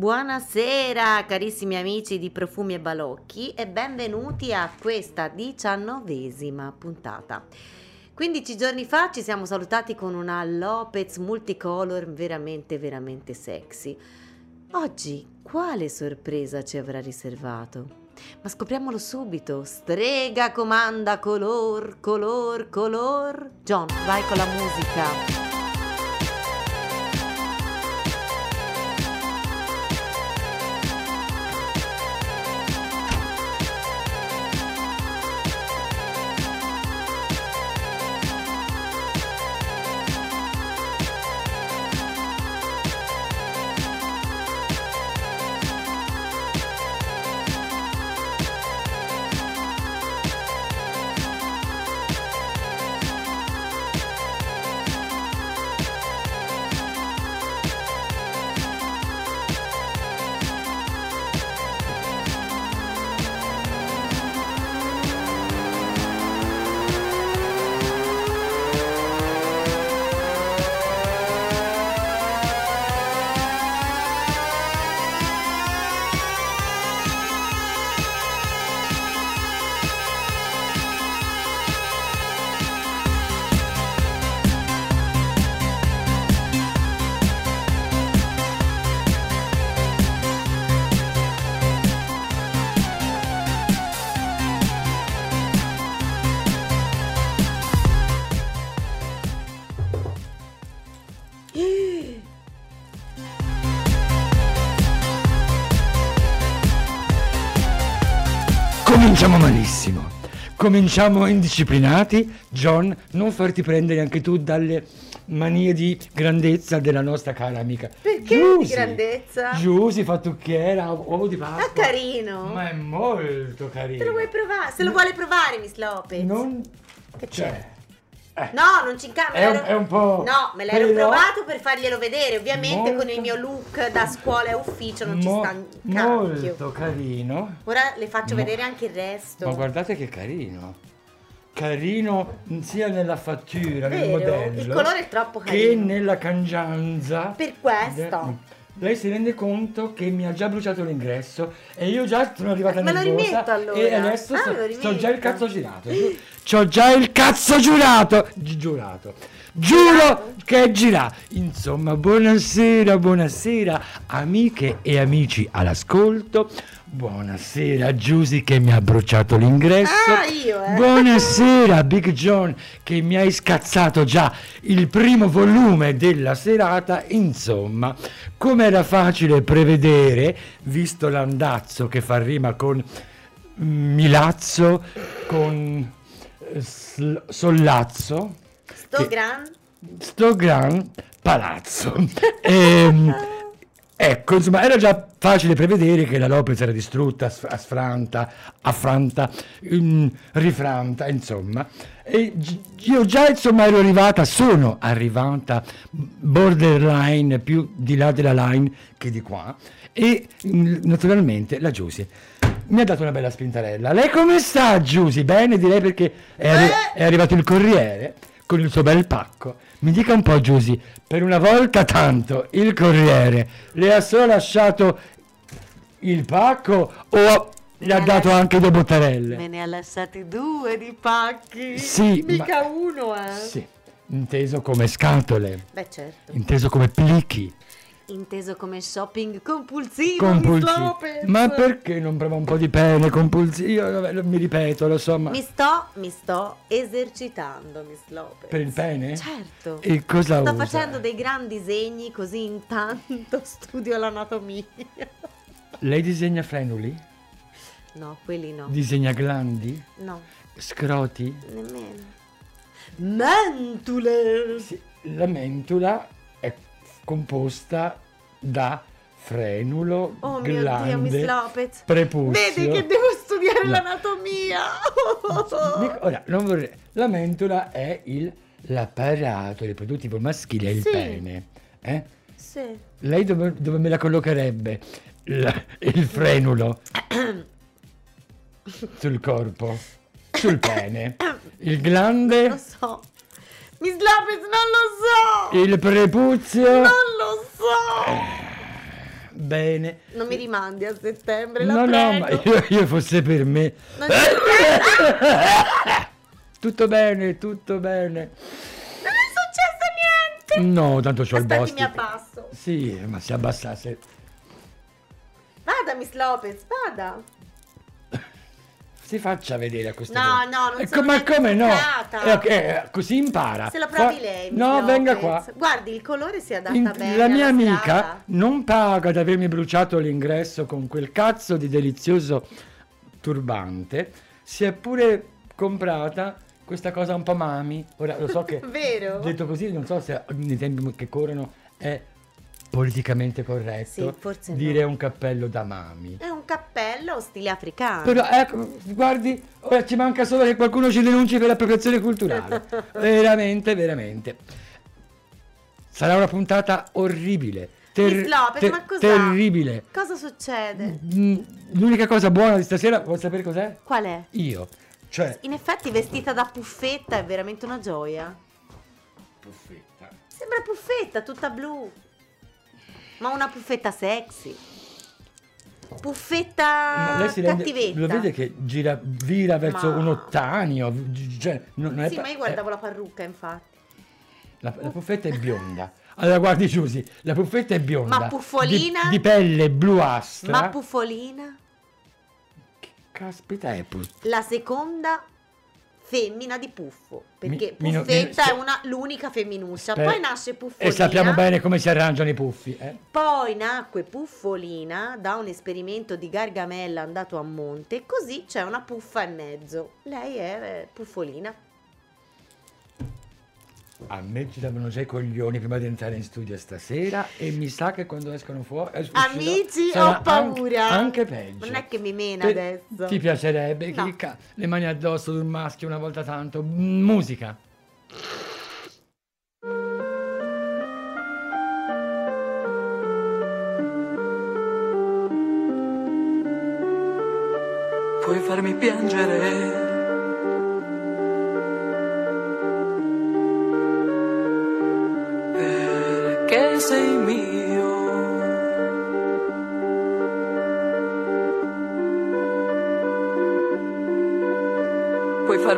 Buonasera carissimi amici di Profumi e Balocchi e benvenuti a questa diciannovesima puntata. 15 giorni fa ci siamo salutati con una Lopez multicolor veramente veramente sexy. Oggi quale sorpresa ci avrà riservato? Ma scopriamolo subito. Strega comanda color, color, color. John, vai con la musica. Cominciamo indisciplinati. John, non farti prendere anche tu dalle manie di grandezza della nostra cara amica. Perché di Giusy. grandezza? Giusy, fattucchiera, uovo di Pasqua. Ah, carino. Ma è molto carino. Te lo vuoi provare? Se lo vuole provare, Miss Lopez. Non... Che Cioè... c'è? Eh, No, non ci incambia. È un- è un po'- No, me l'ero però- provato per farglielo vedere. Ovviamente con Molto- il mio look da scuola e ufficio non mo- ci sta un cacchio. Molto carino. Ora le faccio Mo- vedere anche il resto. Ma guardate che carino. Carino sia nella fattura, nel Vero? modello. Il colore è troppo Che carino. nella cangianza. Per questo. Lei si rende conto che mi ha già bruciato l'ingresso e io già sono arrivata Me lo nervosa allora. e adesso Ah, lo sto già il cazzo girato. C'ho già il cazzo giurato. Gi- Giurato. Giuro che è girato. Insomma, buonasera, buonasera, amiche e amici all'ascolto. Buonasera Giusy che mi ha bruciato l'ingresso. Ah, io, eh. Buonasera Big John che mi hai scazzato già il primo volume della serata. Insomma, come era facile prevedere, visto l'andazzo che fa rima con Milazzo, con eh, sl- Sollazzo, Sto che- gran. sto gran palazzo. Ehm, ecco, insomma, era già facile prevedere che la Lopez era distrutta, asfranta, affranta, mm, rifranta, insomma. E io già, insomma, ero arrivata, sono arrivata borderline, più di là della line che di qua. E mm, naturalmente la Giusy mi ha dato una bella spintarella. Lei come sta, Giusy? Bene, direi perché è, arri- è arrivato il corriere con il suo bel pacco. Mi dica un po', Giusy, per una volta tanto il corriere le ha solo lasciato il pacco o gli ha dato anche due bottarelle. Me ne ha lasciati due di pacchi. Sì, Mica uno, eh. Sì, inteso come scatole, Beh, certo. inteso come plichi, Inteso come shopping compulsivo. Lopez. Ma perché non prova un po' di pene compulsivo? Io vabbè, mi ripeto, lo so, ma Mi sto, mi sto esercitando, Miss Lopez. per il pene? Certo. E cosa Sto usa? facendo dei grandi disegni così intanto studio l'anatomia. Lei disegna frenuli? No, quelli no. Disegna glandi? No, Scroti? nemmeno. Mentule! Sì, la mentula composta da frenulo, Oh mio glande, Dio, Miss Lopez. prepuzio. Vedi che devo studiare No. l'anatomia. Ora, non vorrei. La mentula è il, l'apparato riproduttivo maschile, è il Sì. pene. eh? sì. Lei dove, dove me la collocherebbe? La- il frenulo sul corpo, sul pene, il Lo glande, so. Miss Lopez, non lo so. il prepuzio. Non lo so. Bene. Non mi rimandi a settembre, la No, no, ma io, io fosse per me. Tutto bene, tutto bene. Non è successo niente. No, tanto c'ho il Aspetti, boss. mi abbasso. Sì, ma si abbassasse. Vada, Miss Lopez, vada. Si faccia vedere a questo No, punto. no, non Eh, sono co- Ma come no? Eh, ok, eh, così impara. Se lo provi lei, No, venga qua. Guardi, il colore si adatta In- bene la mia amica strada. non paga di avermi bruciato l'ingresso con quel cazzo di delizioso turbante. Si è pure comprata questa cosa un po' mami. Ora lo so che Vero? detto così, non so se nei tempi che corrono è politicamente corretto Sì, forse no. dire un cappello da mami. Un cappello stile africano. Però ecco, guardi, ora ci manca solo che qualcuno ci denunci per appropriazione culturale. veramente, veramente. Sarà una puntata orribile. ter- Miss Lopez, ter- ma cos'ha? Terribile. Cosa succede? Mm, L'unica cosa buona di stasera, vuoi sapere cos'è? Qual è? Io. Cioè, In effetti vestita da puffetta è veramente una gioia. Sembra puffetta, tutta blu. Ma una puffetta sexy. Puffetta lei si rende, cattivetta. lo vede che gira, vira verso Ma- un ottanio, cioè, non è Sì, pa- ma io guardavo la parrucca, infatti. La, la puffetta è bionda. Allora guardi Giusy, la puffetta è bionda. Ma puffolina? Di, di pelle bluastra. Ma puffolina? Che caspita è pu- La seconda femmina di puffo. Perché Mi- puffetta mino- è una, l'unica femminuccia. Sper- Poi nasce puffolina. E sappiamo bene come si arrangiano i puffi. eh. Poi nacque Puffolina da un esperimento di Gargamella andato a monte, così c'è una puffa in mezzo. Lei è eh, Puffolina. A me giravano già i coglioni prima di entrare in studio stasera e mi sa che quando escono fuori... es- uscirò, Amici, ho paura. Anche, anche peggio. Non è che mi mena Te- adesso. Ti piacerebbe? No. Che ca- le mani addosso di un maschio una volta tanto. Mm, Musica. puoi farmi piangere.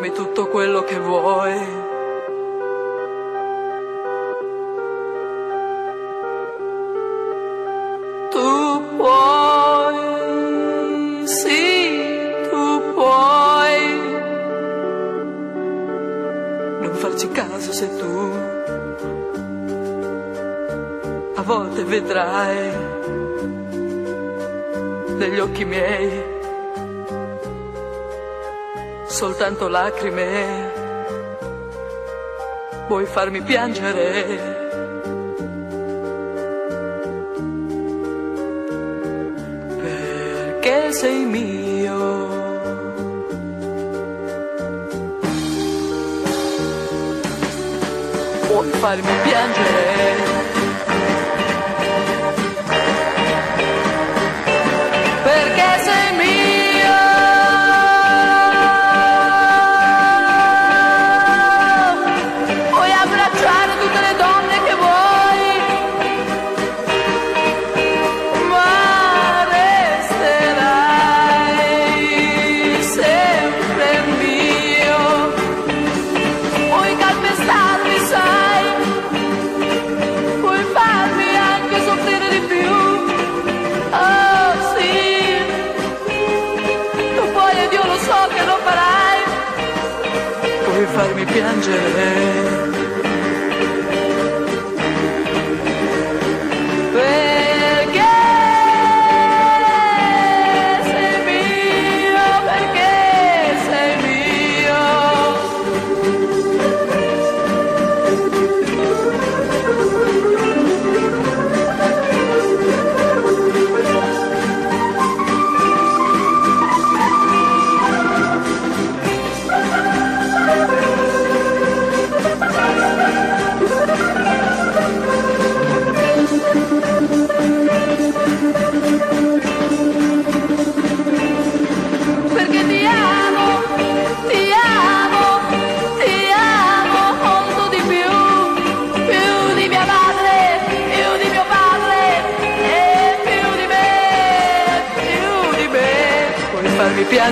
Farmi tutto quello che vuoi. Soltanto lacrime. Vuoi farmi piangere? perché sei mio. Puoi farmi piangere. Farmi piangere. Perché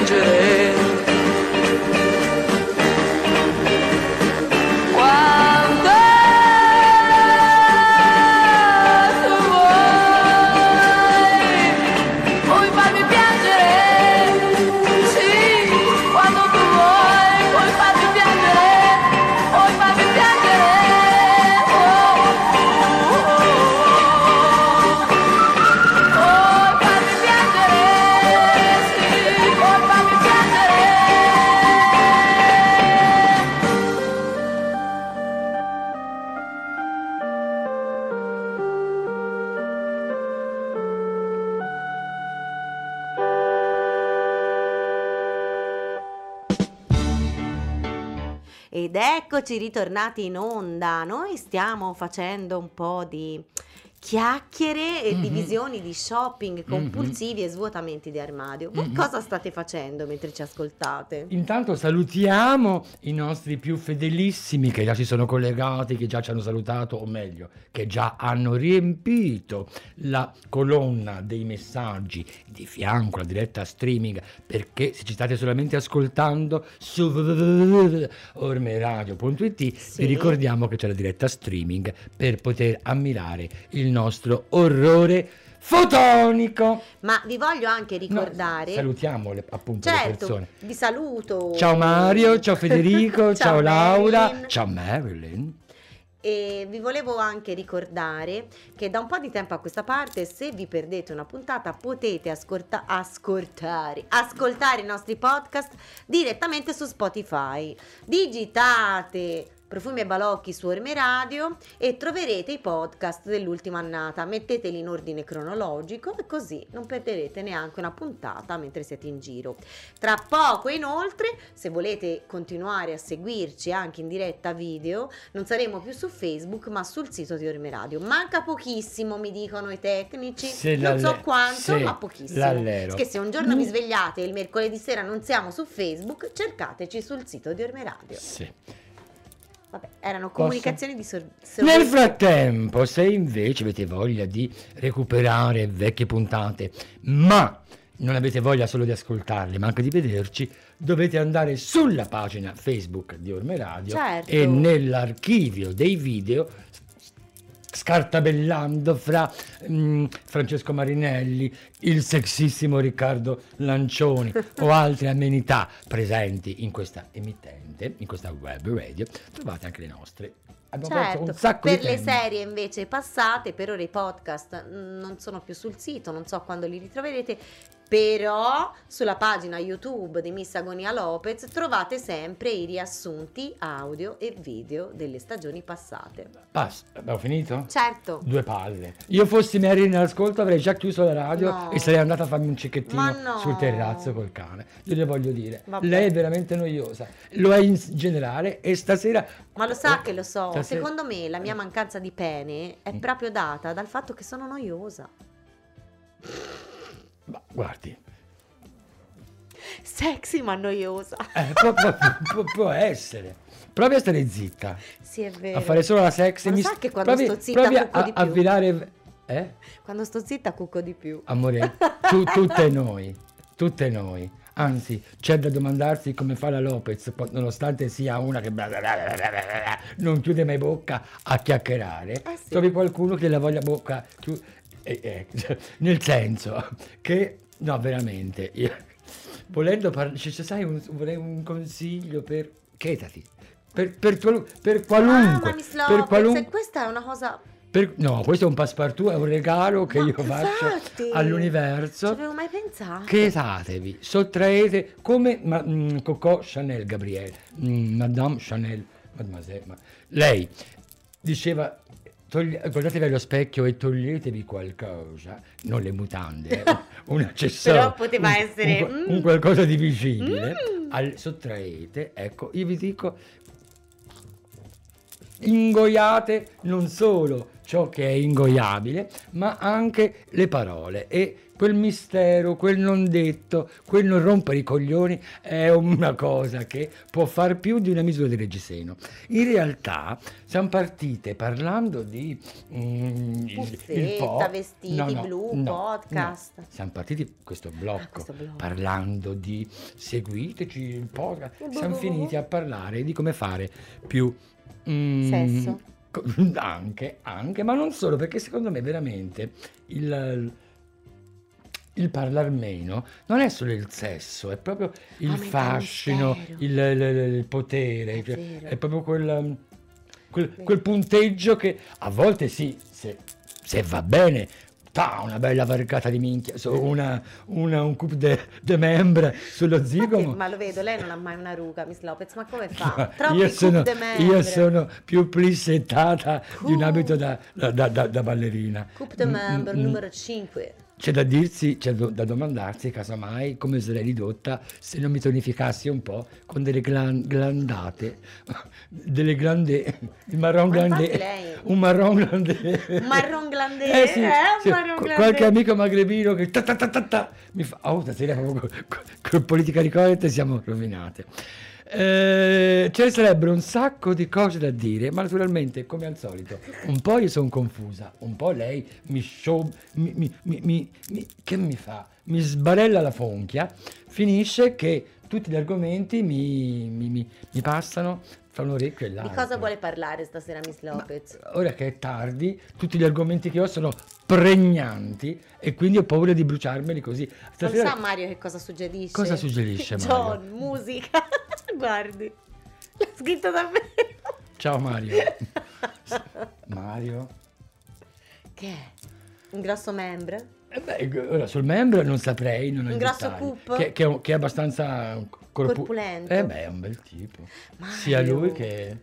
farmi Ed eccoci ritornati in onda. Noi stiamo facendo un po' di chiacchiere e Mhm. divisioni di shopping compulsivi e svuotamenti di armadio. Voi Mhm. cosa state facendo mentre ci ascoltate? Intanto salutiamo i nostri più fedelissimi che già si sono collegati, che già ci hanno salutato, o meglio, che già hanno riempito la colonna dei messaggi di fianco alla diretta streaming, perché se ci state solamente ascoltando su ormeradio.it Sì. vi ricordiamo che c'è la diretta streaming per poter ammirare il nostro orrore fotonico. Ma vi voglio anche No, ricordare. salutiamo le- appunto le certo, persone. vi saluto. Ciao Mario, ciao Federico, ciao, Ciao Laura, Marilyn. ciao Marilyn. E vi volevo anche ricordare che da un po' di tempo a questa parte, se vi perdete una puntata, potete ascolta- ascoltare, ascoltare i nostri podcast direttamente su Spotify. Digitate Profumi e Balocchi su Orme Radio e troverete i podcast dell'ultima annata. Metteteli in ordine cronologico e così non perderete neanche una puntata mentre siete in giro. Tra poco inoltre, se volete continuare a seguirci anche in diretta video, non saremo più su Facebook ma sul sito di Orme Radio. Manca pochissimo, mi dicono i tecnici. Se non so quanto, ma pochissimo. l'allero. Che se un giorno vi Mm. svegliate e il mercoledì sera non siamo su Facebook, cercateci sul sito di Orme Radio. Sì. Vabbè, erano comunicazioni di sor- sor- Nel frattempo, se invece avete voglia di recuperare vecchie puntate, ma non avete voglia solo di ascoltarle, ma anche di vederci, dovete andare sulla pagina Facebook di Orme Radio Certo. e nell'archivio dei video scartabellando fra mm, Francesco Marinelli, il sexissimo Riccardo Lancioni o altre amenità presenti in questa emittente, in questa web radio, trovate anche le nostre. Abbiamo Certo, un sacco per le serie invece passate, per ora i podcast mm, non sono più sul sito, non so quando li ritroverete, però sulla pagina YouTube di Miss Agonia Lopez trovate sempre i riassunti audio e video delle stagioni passate. Basta, abbiamo finito? Certo, Due palle. Io fossi Mary in ascolto avrei già chiuso la radio No. e sarei andata a farmi un cicchettino no. sul terrazzo col cane. Io le voglio dire, Vabbè. lei è veramente noiosa. Lo è in generale e stasera... ma lo sa Oh, che lo so, stasera- secondo me la mia mancanza di pene è Mm. proprio data dal fatto che sono noiosa. Guardi, Sexy ma noiosa. eh, può, può- può- può essere. Provi a stare zitta, Sì, è vero. a fare solo la sexy. Ma mi- sa che quando provi, sto zitta provi cucco a, di a più? virare... Eh? Quando sto zitta cucco di più. Amore, tu- tutte noi, tutte noi. Anzi, c'è da domandarsi come fa la Lopez, nonostante sia una che bla bla bla non chiude mai bocca a chiacchierare. Eh sì. Trovi qualcuno che la voglia bocca chiu- eh, eh, nel senso che, no, veramente, io, volendo parlare, sai, un, vorrei un consiglio per chetati. Per, per, per Ah, qualunque, Miss per qualunque, questa è una cosa... per- no, questo è un passepartout, è un regalo che Ma io faccio infatti, Non all'universo. ci avevo mai pensato. Chetatevi, sottraete come ma, mm, Coco Chanel Gabriele, mm, Madame Chanel, mademoiselle, ma- lei diceva togli- guardatevi allo specchio e toglietevi qualcosa, non le mutande, eh, un accessorio, Però poteva un- essere, un, qua- mm. un qualcosa di visibile, al- sottraete, ecco, io vi dico ingoiate non solo ciò che è ingoiabile, ma anche le parole. E quel mistero, quel non detto, quel non rompere i coglioni è una cosa che può far più di una misura di reggiseno. In realtà siamo partite parlando di mm, il- Puzzetta, vestiti blu, podcast. no. Siamo partiti questo blocco, Ah, questo blocco. parlando di seguiteci il podcast, siamo finiti a parlare di come fare più mm, Sesso. Anche, anche, ma non solo, perché secondo me veramente il, il parlare meno non è solo il sesso, è proprio il Aumenta fascino, il, il- il potere, È cioè, è proprio quel, quel, quel punteggio che a volte sì, se, se va bene. ta, una bella varcata di minchia, su una, una- un coup de, de membre sullo zigomo. ma lo vedo, lei non ha mai una ruga, Miss Lopez, ma come fa? Troppi io, coup sono, io membre. sono più plissettata di un Coup. abito da, da- da- da- ballerina. Coupe de membre Mm, mm, numero 5. C'è da dirsi, c'è da domandarsi, casomai, come sarei ridotta se non mi tonificassi un po' con delle glan- glandate, delle glande, il marron glandé, un marron glandé. Un marron glandé, Eh sì, eh, sì, marron qu- qualche amico magrebino che ta ta ta ta ta, mi fa, oh, stasera proprio con, con, con politica corrette siamo rovinate. Eh, ce sarebbero un sacco di cose da dire, ma naturalmente, come al solito, un po' io sono confusa, un po' lei mi show, mi, mi- mi- mi- che mi fa? Mi sbarella la fonchia, finisce che tutti gli argomenti mi, mi- mi- mi passano fra un orecchio e Di l'altro. cosa vuole parlare stasera Miss Lopez? Ora che è tardi, tutti gli argomenti che ho sono pregnanti e quindi ho paura di bruciarmeli così. Non Stasera- sa Mario che cosa suggerisce? Cosa suggerisce, John, Mario? musica. Guardi, l'ha scritto davvero. Ciao Mario. Mario? Che è? Un grosso membre? Eh beh, ora sul membro non saprei, non ho Un grosso cup? Che, che che è abbastanza corpu- Corpulento? Eh beh, è un bel tipo. Mario. Sia lui che,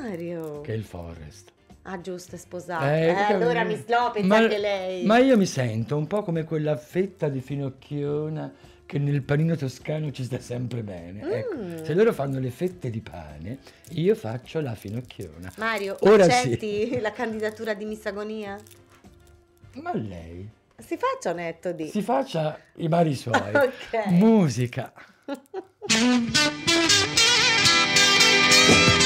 Mario. che il Forest. Ah, giusto, è sposato. Eh, Eh, allora Miss Lopez, ma, anche lei. Ma io mi sento un po' come quella fetta di finocchiona che nel panino toscano ci sta sempre bene. Ecco, Mm. se loro fanno le fette di pane, io faccio la finocchiona. Mario, Ora accetti la candidatura di Miss Agonia? Ma lei Si faccia un netto di... si faccia i mari suoi. Ok. Musica.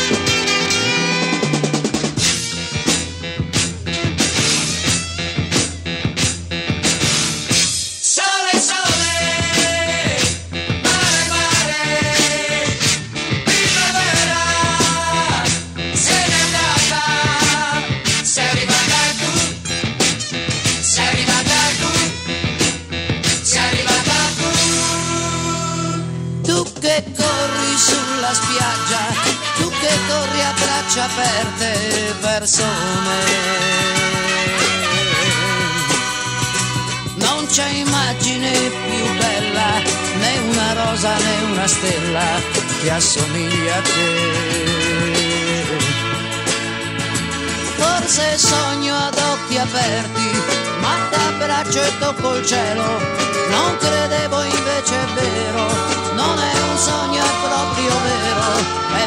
stella che assomiglia a te. Forse sogno ad occhi aperti, ma t'abbraccio e tocco il cielo. Non credevo invece è vero, non è un sogno, è proprio vero, è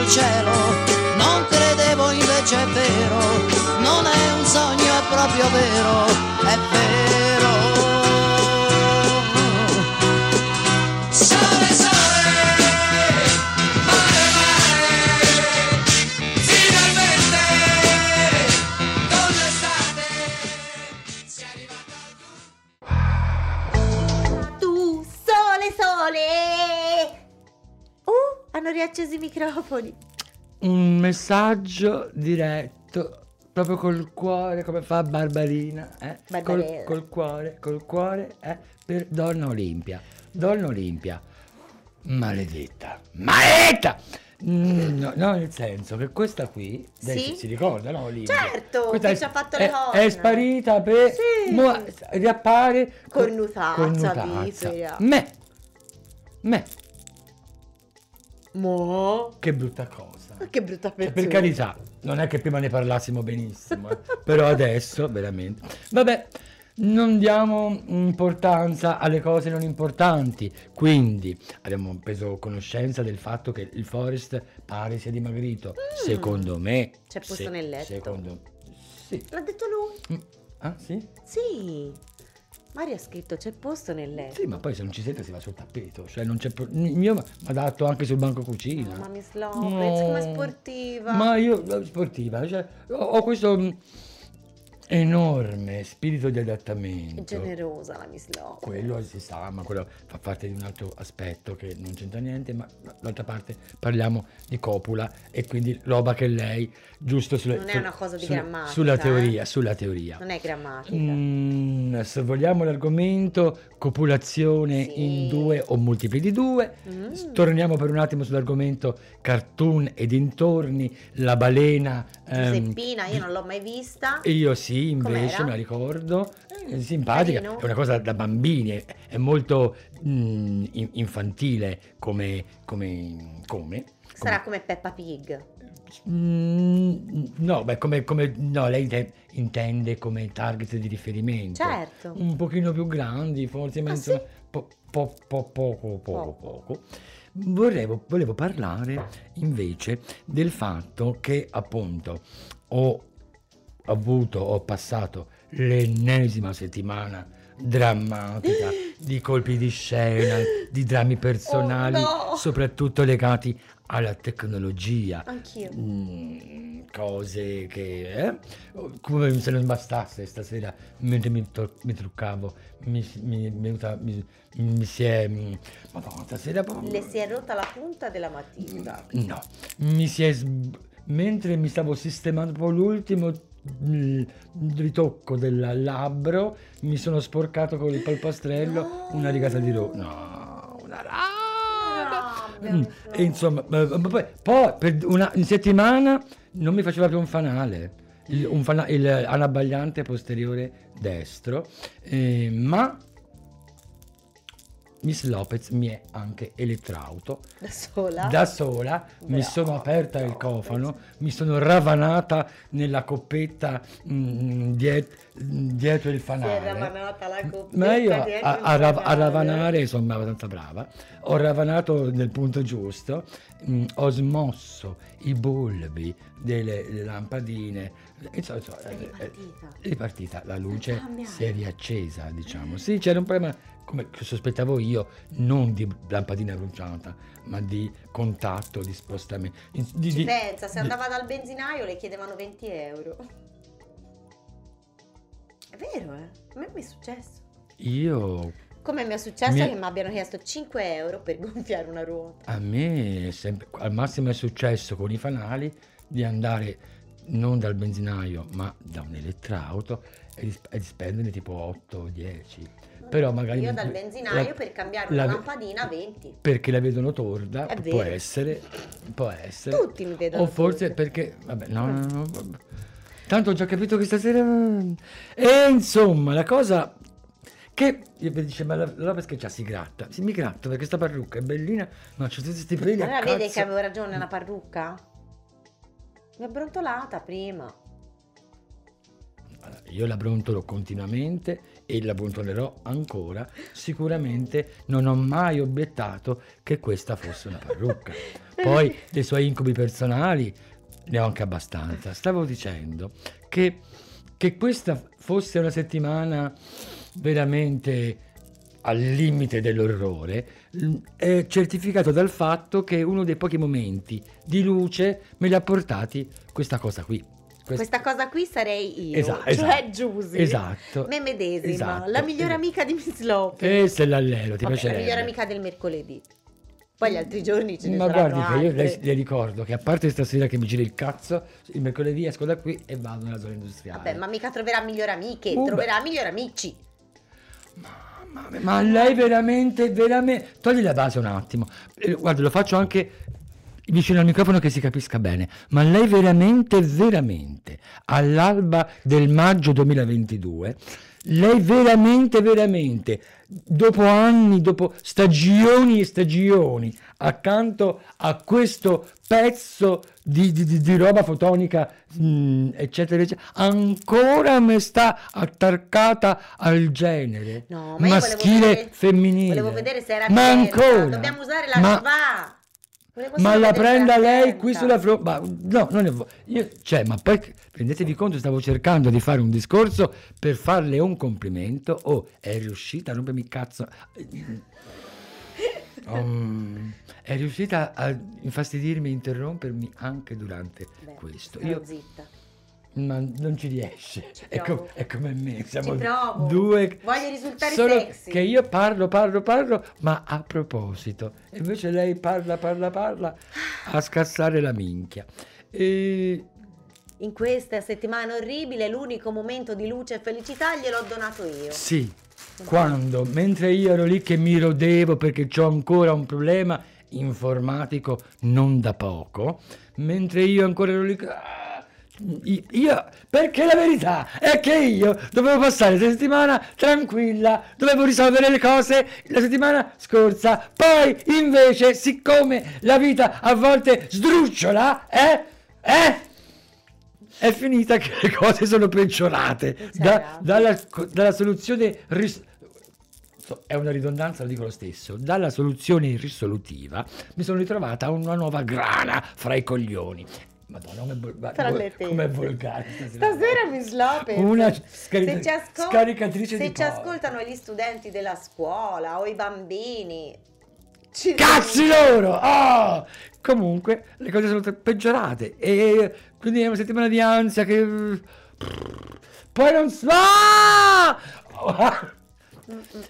il cielo. Messaggio diretto, proprio col cuore, come fa Barbarina, eh? Col, col cuore, col cuore, eh? Per Donna Olimpia. Donna Olimpia, maledetta, maledetta! Mm, No, no, nel senso che questa qui, lei Sì? si, ricorda, no Olimpia? Certo, Questa che è- ci ha fatto le corna. È sparita per... Sì. mo- riappare... co- Cornutazza, cornutazza. bifida. Me, me, Mo, che brutta cosa. Che brutta Cioè, persona. per carità, non è che prima ne parlassimo benissimo, eh, però adesso veramente. Vabbè, non diamo importanza alle cose non importanti. Quindi abbiamo preso conoscenza del fatto che il Forest pare sia dimagrito. Secondo me. C'è posto se- nel letto. Secondo Sì. L'ha detto lui? Mm, Ah, sì? Sì. Mario ha scritto c'è posto nel letto. Sì, ma poi se non ci siete si va sul tappeto. Cioè non c'è. pro- Il mio mi ha dato anche sul banco cucina. Mamma Miss Lopez, No. come sportiva. Ma io eh, sportiva, cioè, ho, ho questo mm, enorme spirito di È adattamento. generosa la Miss Lopez. Quello si sa, ma quello fa parte di un altro aspetto che non c'entra niente, ma d'altra parte parliamo di copula e quindi roba che lei, giusto sulla, Non è su- una cosa di sulla- grammatica, sulla eh? teoria, sulla teoria. Non è grammatica. Mm, se vogliamo l'argomento copulazione Sì. in due o multipli di due, Mm. torniamo per un attimo sull'argomento cartoon e dintorni, la balena. Ehm, Giuseppina, io non l'ho mai vista. io sì, invece Com'era? me la ricordo, Mm, simpatica, carino. è una cosa da bambini, è, è molto mm, in- infantile come... come, come Sarà come Peppa Pig. Mm, no, beh, come, come- no, lei inte- intende come target di riferimento. Certo. Un pochino più grandi, forse, ma Ah, sì? po- po- po- poco, poco, Poco. poco. Volevo, volevo parlare invece del fatto che appunto ho avuto, ho passato l'ennesima settimana drammatica di colpi di scena, di drammi personali, Oh, no! soprattutto legati alla tecnologia. Anch'io. Mm, cose che eh, come se non bastasse stasera mentre mi, mi truccavo mi, mi, mi, è venuta- mi- si è mm, madonna stasera Le si è rotta la punta della matita. no mi si è mentre mi stavo sistemando l'ultimo ritocco del labbro mi sono sporcato con il polpastrello No! una rigata di ro no una raga Rabbia, Mm, e insomma, ma- ma poi, poi per una settimana non mi faceva più un fanale, il, un fana- il anabbagliante posteriore destro, eh, ma Miss Lopez mi è anche elettrauto. Da sola. Da sola mi Brava, sono aperta il Lopez. cofano, mi sono ravanata nella coppetta mm, diet- dietro il Si è fanale. ravanata la coppetta Ma io a, a- il rav- a fanale. ravanare sono abbastanza brava. Ho ravanato nel punto giusto, mm, ho smosso i bulbi delle, lampadine. Insomma, insomma, È ripartita. è ripartita, la luce cambiato. si è riaccesa, diciamo. Sì, c'era un problema, come sospettavo io, non di lampadina bruciata, ma di contatto, di spostamento. di- di- Ci pensa, se di- andava dal benzinaio le chiedevano 20 euro. È vero, eh? A me mi è successo. Io Come mi è successo Mi che mi abbiano chiesto 5 euro per gonfiare una ruota. A me è sempre- al massimo è successo con i fanali di andare non dal benzinaio ma da un elettrauto e di, e di spenderne tipo 8 o 10. Però magari Io dal benzinaio la- per cambiare la- una lampadina 20. perché la vedono torda, può essere, può essere. Tutti mi vedono O forse torda. perché vabbè, no, no, no. Tanto ho già capito che stasera... E insomma, la cosa che io mi dice, ma la la che c'ha si gratta? Si mi gratto perché sta parrucca è bellina, ma c'ho tutti questi peli Allora vede cazzo. che avevo ragione la parrucca? Mi ha brontolata prima. Allora, Io la brontolo continuamente e la brontolerò ancora. Sicuramente non ho mai obiettato che questa fosse una parrucca. Poi dei suoi incubi personali ne ho anche abbastanza. Stavo dicendo che, che questa fosse una settimana veramente al limite dell'orrore è certificato dal fatto che uno dei pochi momenti di luce me li ha portati questa cosa qui. Quest- Questa cosa qui sarei io, cioè esatto, Giusy. esatto, Me medesima, esatto, la migliore esatto. amica di Miss Lopez. E se l'allero, ti Vabbè, la piacerebbe? migliore amica del mercoledì. Poi gli altri giorni ce ne Ma guardi che io le, le ricordo che a parte stasera che mi gira il cazzo, il mercoledì esco da qui e vado nella zona industriale. Vabbè, ma mica troverà migliori amiche, Uh, troverà migliori amici. Ma, ma lei veramente, veramente... Togli la base un attimo. Eh, guarda, lo faccio anche vicino al microfono che si capisca bene. Ma lei veramente, veramente, all'alba del maggio 2022, lei veramente, veramente, dopo anni, dopo stagioni e stagioni, accanto a questo pezzo di, di- di- roba fotonica, mm, eccetera, eccetera, ancora mi sta attaccata al genere No, ma io volevo maschile vedere- femminile. Volevo vedere se era ma ancora Dobbiamo usare la ma, ma la prenda lei qui sulla fronte ma no non è vo- io, cioè ma poi rendetevi conto stavo cercando di fare un discorso per farle un complimento. Oh è riuscita a rompermi cazzo. Um, è riuscita a infastidirmi e interrompermi anche durante Beh, questo. io zitta. Ma non ci riesce è, provo. com- è come me siamo Ci due Voglio risultare solo sexy. che io parlo parlo parlo ma a proposito invece lei parla parla parla a scassare la minchia e In questa settimana orribile l'unico momento di luce e felicità gliel'ho donato io. sì quando mentre io ero lì che mi rodevo perché ho ancora un problema informatico non da poco mentre io ancora ero lì io perché la verità è che io dovevo passare la settimana tranquilla dovevo risolvere le cose la settimana scorsa poi invece siccome la vita a volte sdrucciola eh eh è finita che le cose sono peggiorate Da- dalla, dalla soluzione ris- è una ridondanza, lo dico lo stesso. Dalla soluzione risolutiva mi sono ritrovata una nuova grana fra i coglioni. Madonna, come è volgare stasera. Stasera Miss Lopez. Una se scarica- ci, ascol- scaricatrice se ci porno. ascoltano gli studenti della scuola o i bambini. ci- Cazzi loro! Oh! Comunque le cose sono peggiorate e quindi è una settimana di ansia che... Poi non so...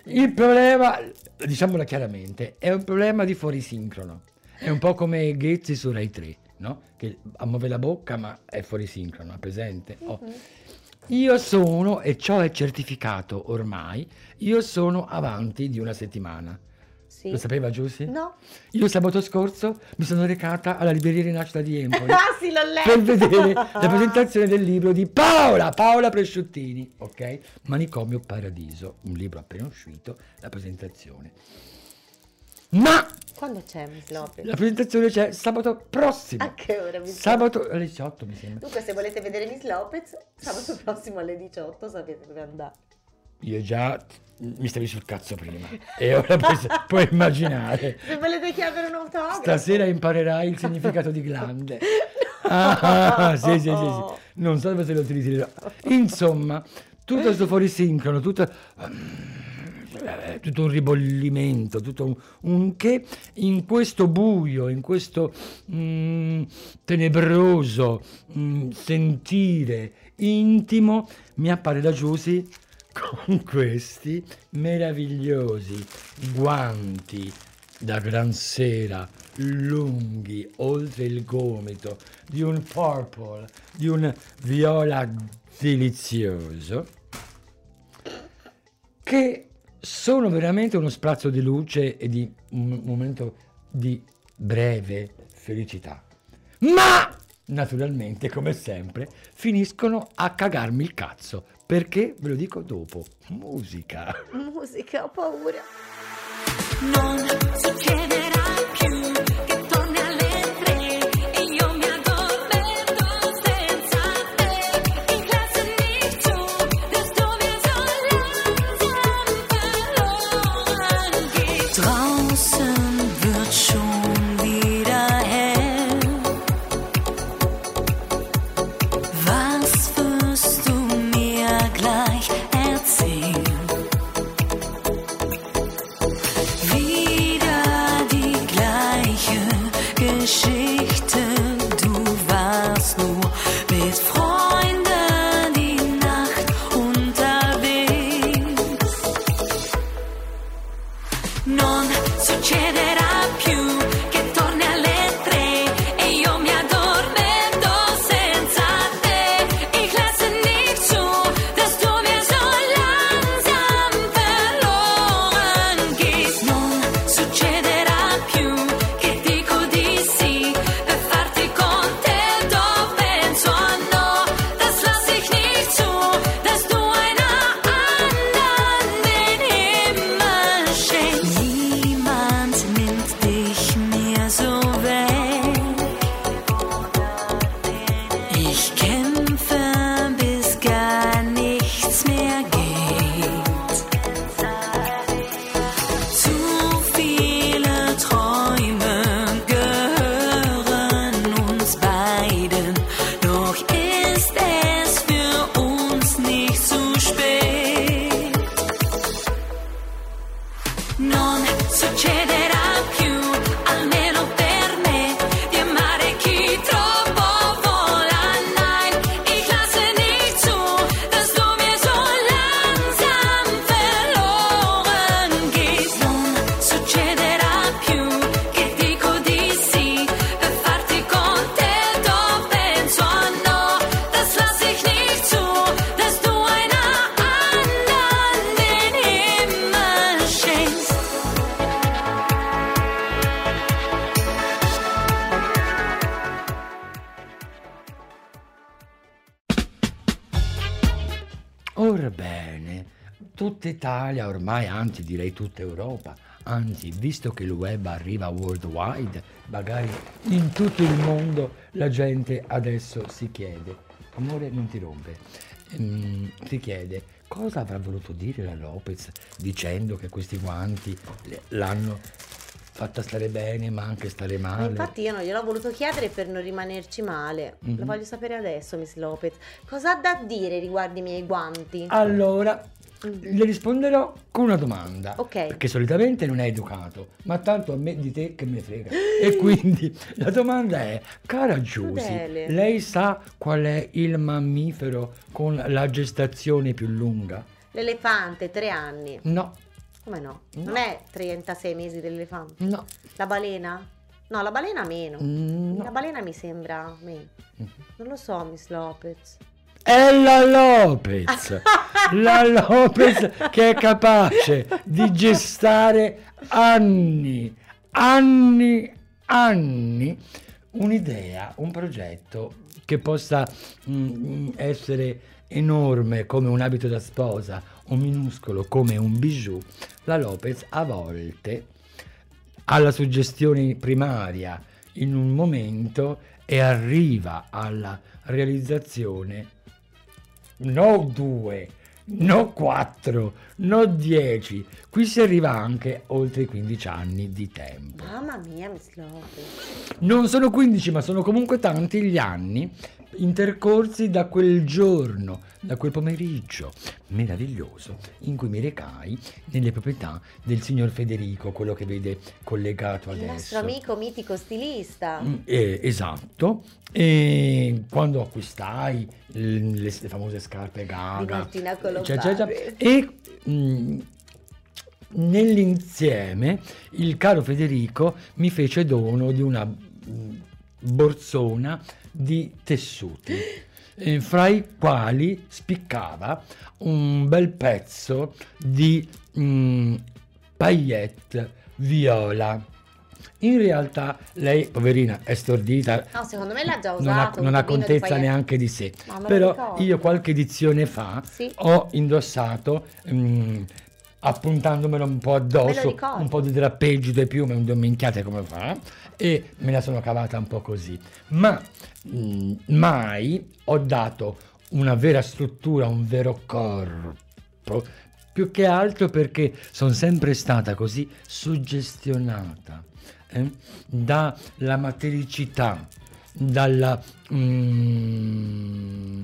Il problema, diciamolo chiaramente, è un problema di fuorisincrono. È un po' come Ghezzi su Rai 3, no? Che muove la bocca ma è fuorisincrono, è presente? Oh. Io sono, e ciò è certificato ormai, io sono avanti di una settimana. Sì. Lo sapeva Giussi? No. Io sabato scorso mi sono recata alla libreria Rinascita di Empoli Ah sì, l'ho letto. per vedere la presentazione del libro di Paola, Paola Presciuttini, ok? Manicomio Paradiso, un libro appena uscito, la presentazione. Ma Quando c'è Miss Lopez? la presentazione c'è sabato prossimo. A che ora Miss Sabato alle 18 mi sembra. Dunque, se volete vedere Miss Lopez, sabato prossimo alle 18 sapete dove andare. Io già mi stavi sul cazzo prima e ora puoi, puoi immaginare. Se volete chiedere un autografo. Stasera imparerai il significato di glande. Ah, ah, sì, sì, sì, sì. Non so dove se lo utilizzerò. Insomma, tutto questo fuori sincrono, tutto, eh, tutto un ribollimento, tutto un, un che in questo buio, in questo mm, tenebroso mm, sentire intimo, mi appare da Giusy con questi meravigliosi guanti da gran sera, lunghi oltre il gomito, di un purple, di un viola delizioso, che sono veramente uno sprazzo di luce e di un momento di breve felicità. Ma naturalmente, come sempre, finiscono a cagarmi il cazzo. Perché? Ve lo dico dopo. Musica. Musica, ho paura. Non succederà più Italia, ormai anzi direi tutta Europa, anzi visto che il web arriva worldwide, magari in tutto il mondo la gente adesso si chiede, amore non ti rompe, Mm, si chiede cosa avrà voluto dire la Lopez dicendo che questi guanti l'hanno fatta stare bene ma anche stare Ma male. infatti io non gliel'ho voluto chiedere per non rimanerci male. Mhm. Lo voglio sapere adesso, Miss Lopez. Cosa ha da dire riguardo i miei guanti? Allora, le risponderò con una domanda. Ok. Perché solitamente non è educato, ma tanto a me di te che me ne frega. e quindi la domanda è, cara Giusy, Crudele. lei sa qual è il mammifero con la gestazione più lunga? L'elefante, tre anni. No, Come no? No. Non è 36 mesi dell'elefante. no. La balena? No, la balena meno. Mm, La no. balena mi sembra meno. Mhm. Non lo so, Miss Lopez. È la Lopez, la Lopez che è capace di gestare anni, anni, anni un'idea, un progetto che possa mm, essere enorme come un abito da sposa o minuscolo come un bijou. La Lopez a volte ha la suggestione primaria in un momento e arriva alla realizzazione no due, no quattro, no dieci. Qui si arriva anche oltre i 15 anni di tempo. Mamma mia, Miss Lopez. Non sono 15, ma sono comunque tanti gli anni intercorsi da quel giorno, da quel pomeriggio meraviglioso in cui mi recai nelle proprietà del signor Federico, quello che vede collegato Il adesso. nostro amico mitico stilista. Mm, eh, esatto, e quando acquistai le, le famose scarpe Gaga, cioè, cioè, cioè, e mm, nell'insieme il caro Federico mi fece dono di una mm, borsona di tessuti. eh, fra i quali spiccava un bel pezzo di mm, paillette viola In realtà lei, poverina, è stordita, No, secondo me l'ha già non ha, usato. non ha pochino di contezza pagliette. neanche di sé. Però io qualche edizione fa Sì. ho indossato, mm, appuntandomelo un po' addosso, un po' di drappeggi, due piume, un due minchiate come fa, e me la sono cavata un po' così. Ma mm, mai ho dato una vera struttura, un vero corpo, più che altro perché sono sempre stata così suggestionata eh, dalla matericità, dalla mm,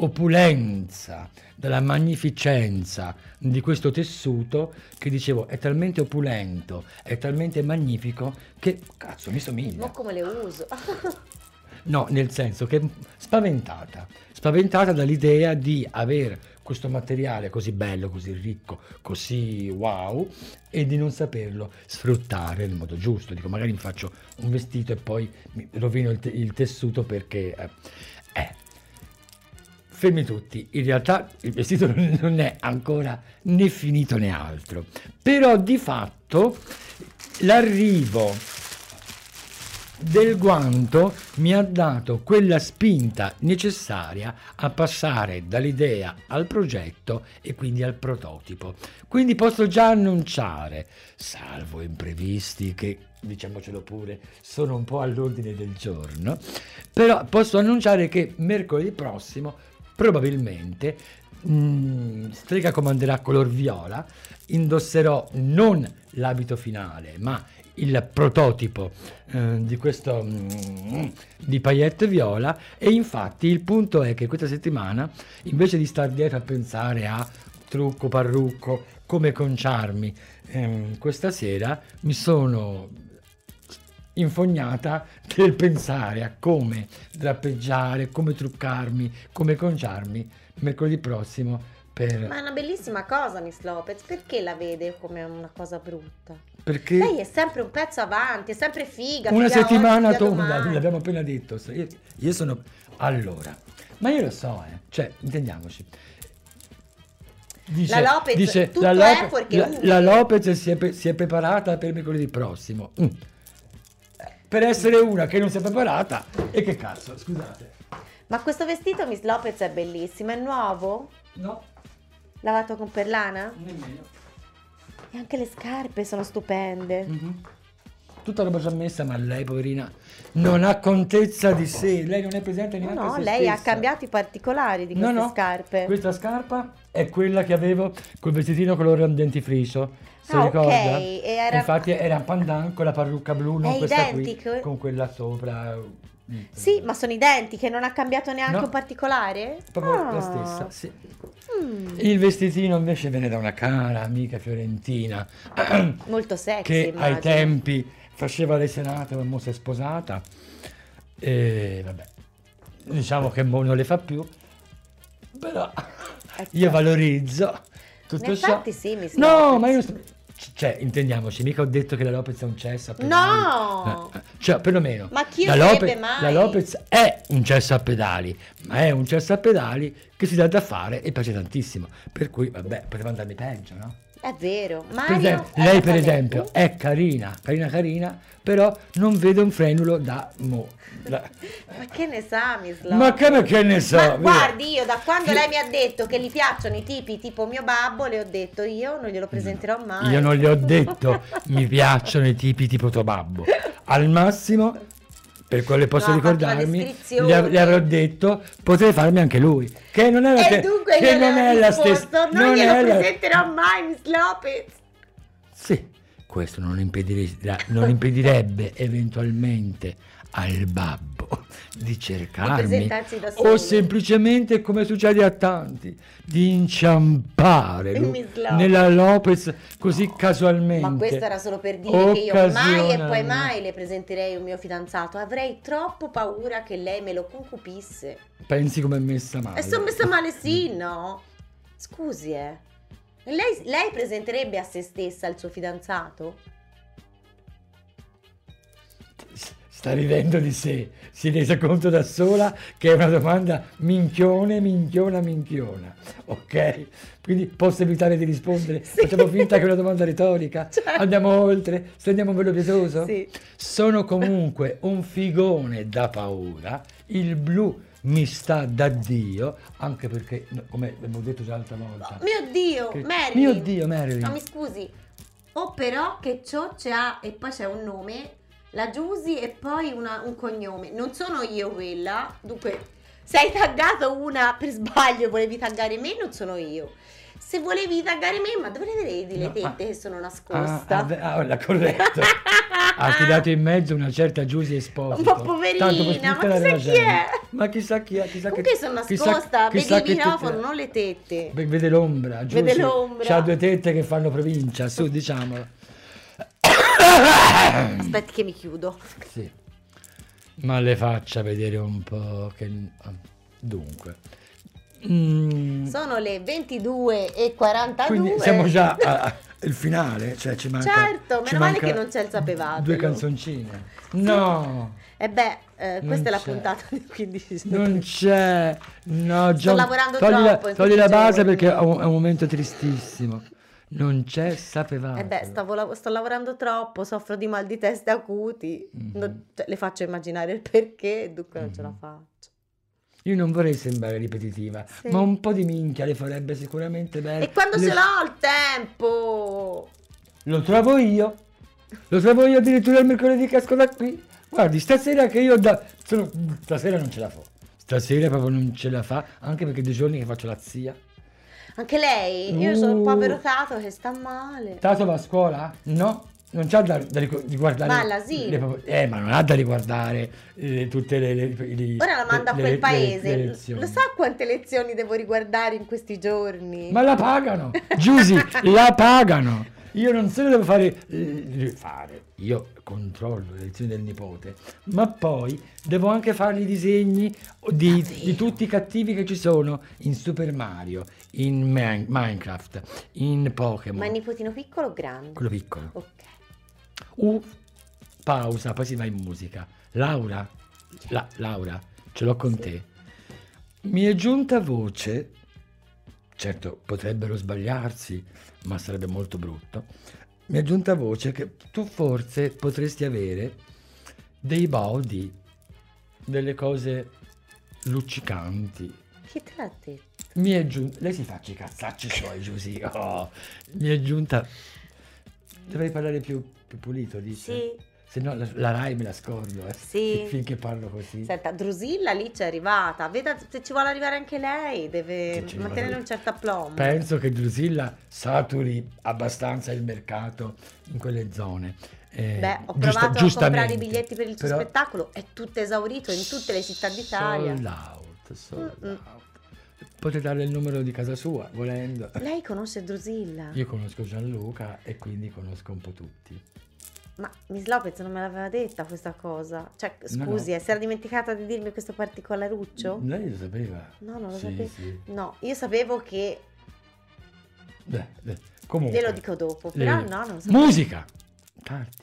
opulenza, dalla magnificenza di questo tessuto che dicevo è talmente opulento, è talmente magnifico che cazzo mi somiglia. Ma come le uso? No, nel senso che spaventata, spaventata dall'idea di avere questo materiale così bello, così ricco, così wow e di non saperlo sfruttare nel modo giusto. Dico, magari mi faccio un vestito e poi rovino il, il tessuto perché... Eh, eh. Fermi tutti, in realtà il vestito non è ancora né finito né altro, però di fatto l'arrivo del guanto mi ha dato quella spinta necessaria a passare dall'idea al progetto e quindi al prototipo. Quindi posso già annunciare, salvo imprevisti che diciamocelo pure sono un po' all'ordine del giorno, però posso annunciare che mercoledì prossimo probabilmente mm, Strega comanderà color viola, indosserò non l'abito finale, ma il prototipo eh, di questo mm, di paillette viola. E infatti il punto è che questa settimana invece di star dietro a pensare a trucco, parrucco, come conciarmi ehm, questa sera mi sono infognata del pensare a come drappeggiare, come truccarmi, come conciarmi mercoledì prossimo per... Ma è una bellissima cosa, Miss Lopez. Perché la vede come una cosa brutta? perché Lei è sempre un pezzo avanti, è sempre figa. una figa settimana tonda, l'abbiamo appena detto. Io, io sono... Allora, ma io lo so, eh. cioè, intendiamoci. Dice, La Lopez, dice, tutto la, è Lope- fuorché la- la Lopez si è, si è preparata per mercoledì prossimo. Mm. Per essere una che non si è preparata, e che cazzo, scusate. Ma questo vestito, Miss Lopez, è bellissimo. È nuovo? No, Lavato con perlana? nemmeno. E anche le scarpe sono stupende. Mhm. Tutta roba già messa, ma lei, poverina, non ha contezza di sé. Lei non è presente No, neanche no, se lei ha stessa. cambiato i particolari di No, queste no, scarpe. Questa scarpa è quella che avevo col vestitino colore dentifricio. Se Ah, ricorda? ok, e era- Infatti era un pandan con la parrucca blu, non È questa identico? qui, con quella sopra. Sì, ma sono identiche, non ha cambiato neanche No. un particolare? Proprio Ah. la stessa, sì. Mm, Il vestitino invece viene da una cara amica fiorentina molto sexy, che ai immagino. tempi faceva le serate, ma mo si è sposata. E vabbè, diciamo che mo non le fa più, però io valorizzo tutto ciò. effetti sì, Miss No, ma io Cioè, intendiamoci, mica ho detto che la Lopez è un cesso a pedali. No! Eh, eh, Cioè, perlomeno. Ma chi la lo Lope- mai? La Lopez è un cesso a pedali, ma è un cesso a pedali che si dà da fare e piace tantissimo. Per cui, vabbè, poteva andarmi peggio, no? È vero. Per Mario esempio, è lei, per esempio, è carina, carina, carina, però non vede un frenulo da mo. da- Ma che ne sa, Miss Lopez? Ma che, che ne so? Ma via. guardi, io da quando lei mi ha detto che gli piacciono i tipi tipo mio babbo, le ho detto io non glielo presenterò mai. Io non le ho detto mi piacciono i tipi tipo tuo babbo. Al massimo, per quello che posso No, ricordarmi, le, av- le avrò detto potrei farmi anche lui. Che non è la, E dunque che io non è la stessa. non, glielo è la- presenterò mai, Miss Lopez. Sì, questo non, impedire- non impedirebbe eventualmente al babbo di cercarmi o semplicemente come succede a tanti di inciampare lu- Miss Lopez. nella Lopez così casualmente Ma questo era solo per dire che io mai e poi mai le presenterei un mio fidanzato. Avrei troppo paura che lei me lo concupisse. pensi come è messa male E sono messa male sì, no? Scusi, eh. Lei, lei presenterebbe a se stessa il suo fidanzato? Sta ridendo di sé, si è resa conto da sola che è una domanda minchione, minchiona, minchiona. Ok? Quindi posso evitare di rispondere? Facciamo finta che è una domanda retorica? Certo. Andiamo oltre? Stendiamo un velo pietoso? Sì. Sono comunque un figone da paura, il blu mi sta da Dio, anche perché, come abbiamo detto già l'altra volta, Mio Dio, che- Marilyn. Mio Dio, Marilyn. No, mi scusi. O però che ciò c'ha e poi c'è un nome, la Giusy e poi una- un cognome. Non sono io quella. Dunque, se hai taggato una per sbaglio e volevi taggare me, non sono io. Se volevi taggare me, ma dove le vedi le No, tette ah. che sono Ah, nascosta? ah, beh, ah, l'ha corretto. ha tirato in mezzo una certa Giusy Esposito. Ma poverina, Tanto per ma chissà la chi è? Ma chissà chi è, chissà Comunque che... sono chissà- nascosta, chissà vedi che il microfono, tette- non le tette. Vede l'ombra, Giusy. Vede l'ombra. C'ha due tette che fanno provincia, su, diciamolo. Aspetti che mi chiudo. Sì. Ma le faccia vedere un po' che... Dunque. Mm, Sono le 22 e 42. quindi siamo già al finale, cioè ci manca... Certo, meno male che non c'è il sapevatelo. Due canzoncine. No, E beh, eh, questa è la c'è. puntata di 15 giorni. non c'è. No, John, lavorando togli la, troppo in togli la base perché è un, è un momento tristissimo. Non c'è sapevate. Eh beh, stavo lav- sto lavorando troppo, soffro di mal di testa acuti. Mhm. Non- cioè, le faccio immaginare il perché, dunque non ce la Mhm. faccio. Io non vorrei sembrare ripetitiva, Sì. ma un po' di minchia le farebbe sicuramente bene. E quando Le- ce l'ho il tempo? Lo trovo io. Lo trovo io addirittura il mercoledì che esco da qui. Guardi, stasera che io da... sono- Stasera non ce la fa. Stasera proprio non ce la fa, anche perché due giorni che faccio la zia. Anche lei? Io sono un Uh. povero Tato che sta male. Tato va a scuola? No, non c'ha da, da riguardare. Va all'asilo. le eh, ma non ha da riguardare eh, tutte le, le- i- Ora la mando a le- quel le- paese. le. Lo sa quante lezioni devo riguardare in questi giorni? Ma la pagano, Giusy, la pagano. Io non solo devo fare, eh, fare, io controllo le lezioni del nipote, ma poi devo anche fare i disegni di, Davvero? di tutti i cattivi che ci sono in Super Mario, in Man- Minecraft, in Pokémon. Ma il nipotino piccolo o grande? Quello piccolo. Ok. Uh, pausa, poi si va in musica. Laura, la- Laura, ce l'ho con te. Mi è giunta voce, certo potrebbero sbagliarsi, ma sarebbe molto brutto. Mi è giunta voce che tu forse potresti avere dei body, delle cose luccicanti. Chi te l'ha detto? Mi è giunta. Lei si faccia i cazzacci suoi, Giusy. Oh, mi è giunta. Dovrei parlare più, più pulito, dice. Sì. Se no la, la Rai me la scordo, eh. Sì. Finché parlo così. Senta, Drusilla lì c'è arrivata. Veda se ci vuole arrivare anche lei, deve mantenere un certo aplombo. Penso che Drusilla saturi abbastanza il mercato in quelle zone. Eh, Beh, ho giusta- provato a comprare i biglietti per il suo spettacolo, è tutto esaurito in tutte le città d'Italia. Sold out, sold Mm-mm. out. Potete dare il numero di casa sua, volendo. Lei conosce Drusilla? Io conosco Gianluca e quindi conosco un po' tutti. Ma Miss Lopez non me l'aveva detta questa cosa. Cioè, No, scusi, no. eh, si era dimenticata di dirmi questo particolaruccio? Lei lo sapeva? No, non lo Sì, sapevo. sì. No, io sapevo che. Beh, beh, comunque. Glielo dico dopo, però Le- no, non lo sapevo. Musica! Tardi.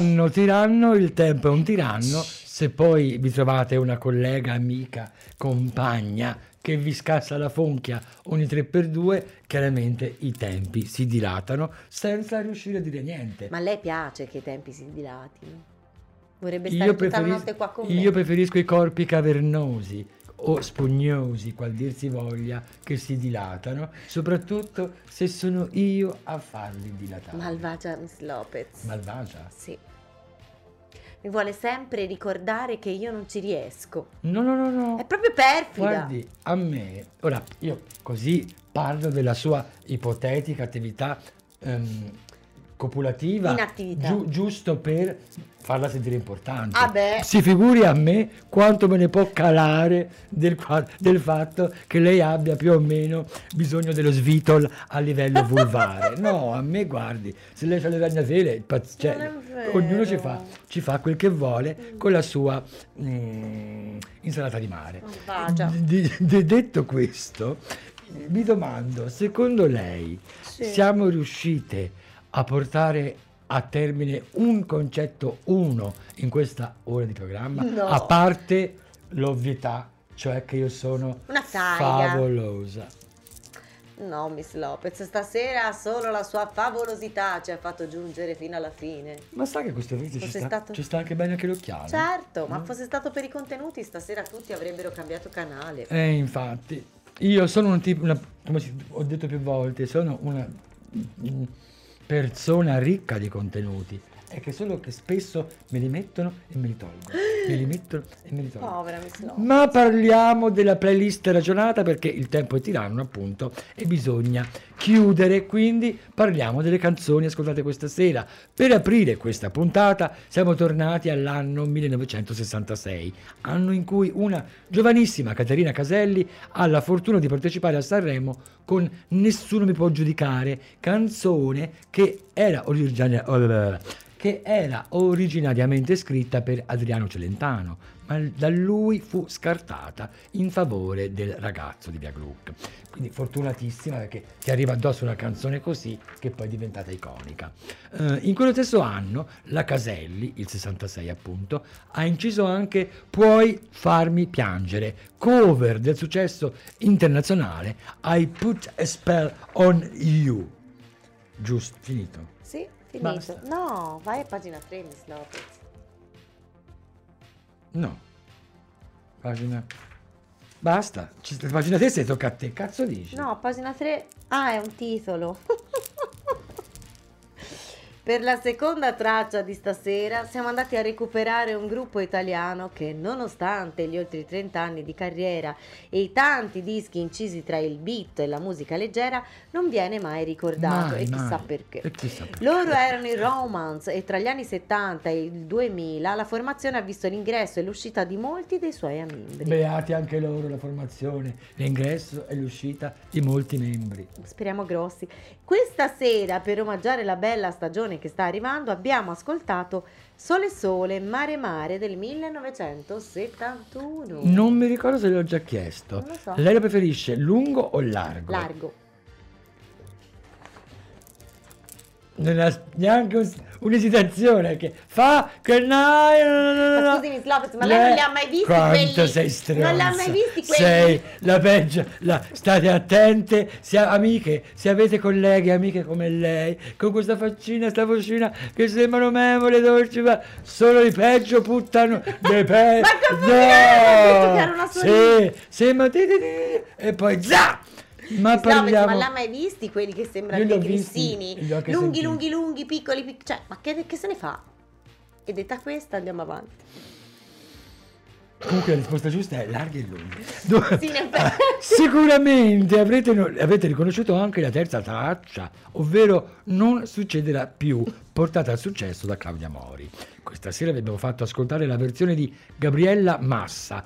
Tiranno, tiranno, il tempo è un tiranno. Se poi vi trovate una collega, amica, compagna che vi scassa la fonchia ogni 3x2, chiaramente i tempi si dilatano senza riuscire a dire niente. Ma a lei piace che i tempi si dilatino? Vorrebbe stare Io, tutta la notte qua con me? io preferisco i corpi cavernosi o spugnosi, qual dir si voglia, che si dilatano, soprattutto se sono io a farli dilatare. Malvagia Miss Lopez. Malvagia? Sì. Mi vuole sempre ricordare che io non ci riesco. No, no, no, no. È proprio perfida. Guardi, a me, ora io così parlo della sua ipotetica attività ehm, copulativa, giu- giusto per farla sentire importante. Ah. Si figuri a me quanto me ne può calare del, del fatto che lei abbia più o meno bisogno dello svitol a livello vulvare. no, a me guardi, se lei fa le ragnatele, pazz- cioè, ognuno ci fa, ci fa quel che vuole con la sua mm, insalata di mare. Malvagia. D- d- detto questo, mi domando, secondo lei Sì. siamo riuscite a portare a termine un concetto uno in questa ora di programma, No. a parte l'ovvietà, cioè che io sono Una taglia. favolosa. No, Miss Lopez, stasera solo la sua favolosità ci ha fatto giungere fino alla fine. Ma sa che questo video ci sta, stato- ci sta anche bene anche l'occhiale? Certo, Mm. ma fosse stato per i contenuti, stasera tutti avrebbero cambiato canale. Eh, infatti, io sono un tipo, una, come ho detto più volte, sono una persona ricca di contenuti. È che solo che spesso me li mettono e me li tolgono. Me li mettono e me li tolgono. Povera Miss Lopez. Ma parliamo della playlist ragionata perché il tempo è tiranno appunto e bisogna chiudere, quindi parliamo delle canzoni ascoltate questa sera. Per aprire questa puntata siamo tornati all'anno 1966, anno in cui una giovanissima Caterina Caselli ha la fortuna di partecipare a Sanremo con Nessuno mi può giudicare, canzone che era originaria che era originariamente scritta per Adriano Celentano, ma da lui fu scartata in favore del ragazzo di Via Gluck. Quindi fortunatissima perché ti arriva addosso una canzone così che poi è diventata iconica. Eh, in quello stesso anno la Caselli, il 66 appunto, ha inciso anche Puoi farmi piangere, cover del successo internazionale I Put a Spell on You. Giusto, finito. Sì, finito. Basta. No, vai a pagina 3, Miss Lopez. No. Pagina. Basta. Ci- Pagina 3 se tocca a te. Cazzo dici? No, pagina 3. Ah, è un titolo. Per la seconda traccia di stasera siamo andati a recuperare un gruppo italiano che nonostante gli oltre 30 anni di carriera e i tanti dischi incisi tra il beat e la musica leggera non viene mai ricordato Mai, e chissà mai. E chissà perché. Loro erano i Romance e tra gli anni 70 e il 2000 la formazione ha visto l'ingresso e l'uscita di molti dei suoi membri. Beati anche loro la formazione, l'ingresso e l'uscita di molti membri. Speriamo grossi. Questa sera, per omaggiare la bella stagione che sta arrivando, abbiamo ascoltato Sole Sole, Mare Mare del 1971. Non mi ricordo se l'ho già chiesto. So. Lei lo preferisce lungo o largo? Largo. Non ha neanche un- un'esitazione che fa che no, no, no, no, Ma no. lei non li ha mai visti Quanto quelli? sei stronza. Non li ha mai visti quelli? Sei la peggio. la- state attente, se, amiche, se avete colleghe, amiche come lei, con questa faccina, sta vocina che sembrano memole, dolci, ma solo i peggio puttano dei pe- Ma è? Ho detto che era una Sì, solita. sembra e poi za! Ma Lopez, parliamo ma l'ha mai visti quelli che sembrano dei grissini? Lunghi, sentiti. lunghi, lunghi, piccoli, piccoli. Cioè, ma che, che se ne fa? E detta questa andiamo avanti. Comunque la risposta giusta è larghi e lunghi. Do- Sì, effetti. Sicuramente avrete, avete riconosciuto anche la terza traccia, ovvero Non succederà più, portata al successo da Claudia Mori. Questa sera vi abbiamo fatto ascoltare la versione di Gabriella Massa.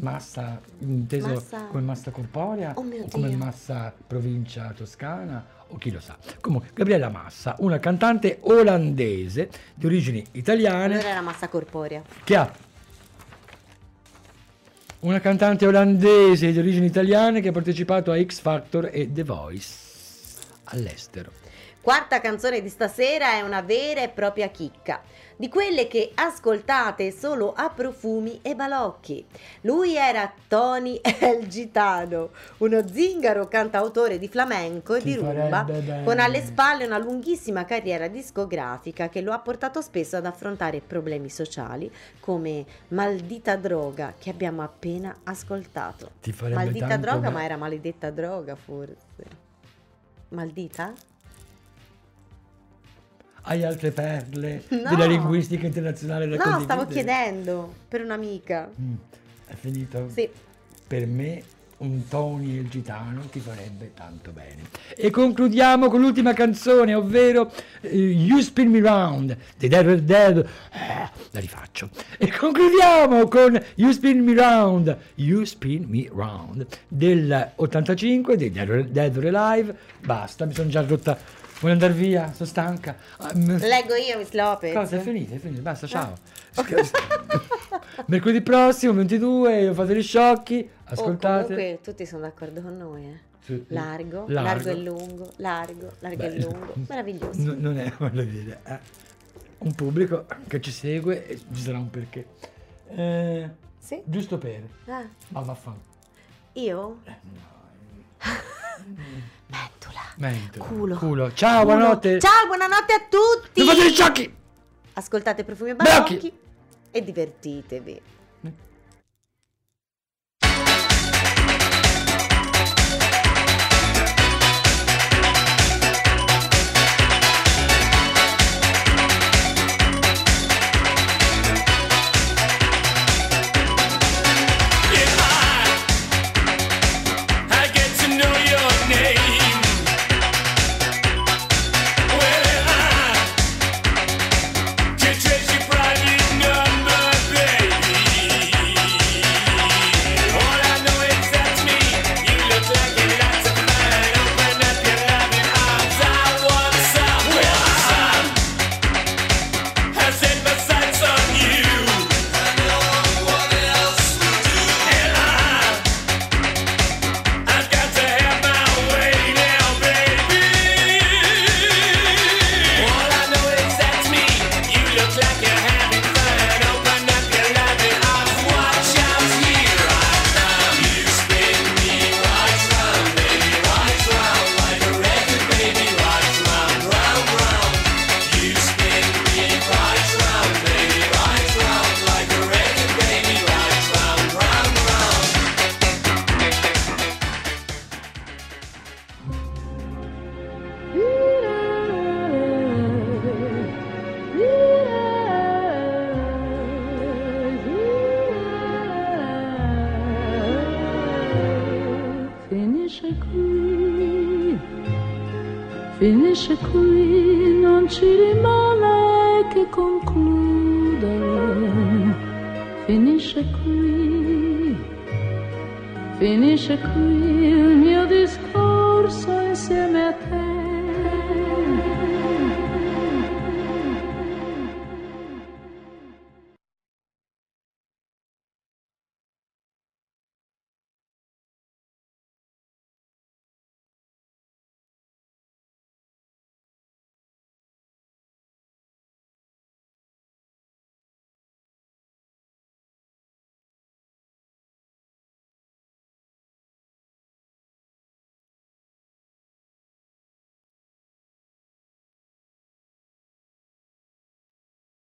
Massa inteso Massa- come massa corporea Oh o come massa provincia toscana o chi lo sa. Comunque Gabriella Massa, una cantante olandese di origini italiane Allora era massa corporea. che ha una cantante olandese di origini italiane che ha partecipato a X Factor e The Voice all'estero. quarta canzone di stasera è una vera e propria chicca, di quelle che ascoltate solo a profumi e balocchi. Lui era Tony El Gitano, uno zingaro cantautore di flamenco e Ti di rumba, con alle spalle una lunghissima carriera discografica che lo ha portato spesso ad affrontare problemi sociali come Maldita droga che abbiamo appena ascoltato. Ti Maldita droga, ma era maledetta droga forse. Maldita? Hai altre perle No. della linguistica internazionale da No, condividere? stavo chiedendo per un'amica. Mm, È finito? Sì. Per me un Tony il gitano ti farebbe tanto bene. E concludiamo con l'ultima canzone, ovvero eh, You Spin Me Round dei Dead Dead. Eh, la rifaccio. E concludiamo con You Spin Me Round, You Spin Me Round del 85 dei Dead Dead or Alive. Basta, mi sono già rotta. Vuoi andare via? Sono stanca. Ah, mm. Leggo io, Miss Lopez. Cosa è finita? È finita, basta, ciao. Mercoledì prossimo, 22, fate gli sciocchi, Oh, ascoltate. comunque tutti sono d'accordo con noi, eh. Largo, largo. largo, e lungo, largo, largo e Beh, lungo. Meraviglioso. n- non è, voglio dire, eh, un pubblico che ci segue e ci sarà un perché. Eh, Sì? giusto per, Ah, ma vaffanculo. io? Mentula. Mento. Culo. Culo. Ciao, Culo. buonanotte. Ciao, buonanotte a tutti. Non fate gli sciocchi! Ascoltate profumi e balocchi e divertitevi.